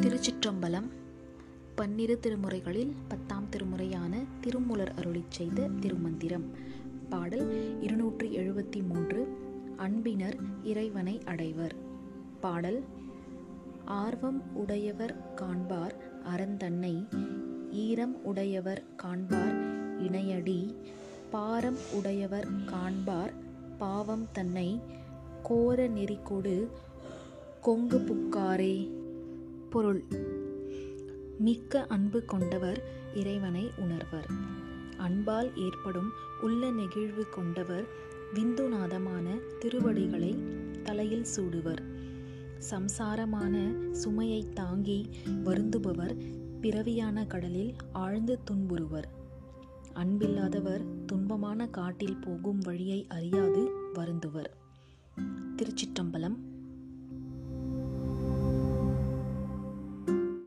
திருச்சிற்றம்பலம் பன்னிரு திருமுறைகளில் பத்தாம் திருமுறையான திருமூலர் அருளிச் செய்த திருமந்திரம். பாடல் இருநூற்றி எழுபத்தி மூன்று அன்பினர் இறைவனை அடைவர். பாடல் ஆர்வம் உடையவர் காண்பார் அறந்தன்னை ஈரம் உடையவர் காண்பார் இணையடி பாரம் உடையவர் காண்பார் பாவம் தன்னை கோர நெறிகொடு கொங்கு புக்காரே. பொருள். மிக்க அன்பு கொண்டவர் இறைவனை உணர்வர். அன்பால் ஏற்படும் உள்ள நெகிழ்வு கொண்டவர் விந்துநாதமான திருவடிகளை தலையில் சூடுவர். சம்சாரமான சுமையை தாங்கி வருந்துபவர் பிறவியான கடலில் ஆழ்ந்து துன்புறுவர். அன்பில்லாதவர் துன்பமான காட்டில் போகும் வழியை அறியாது வருந்துவர். திருச்சிற்றம்பலம்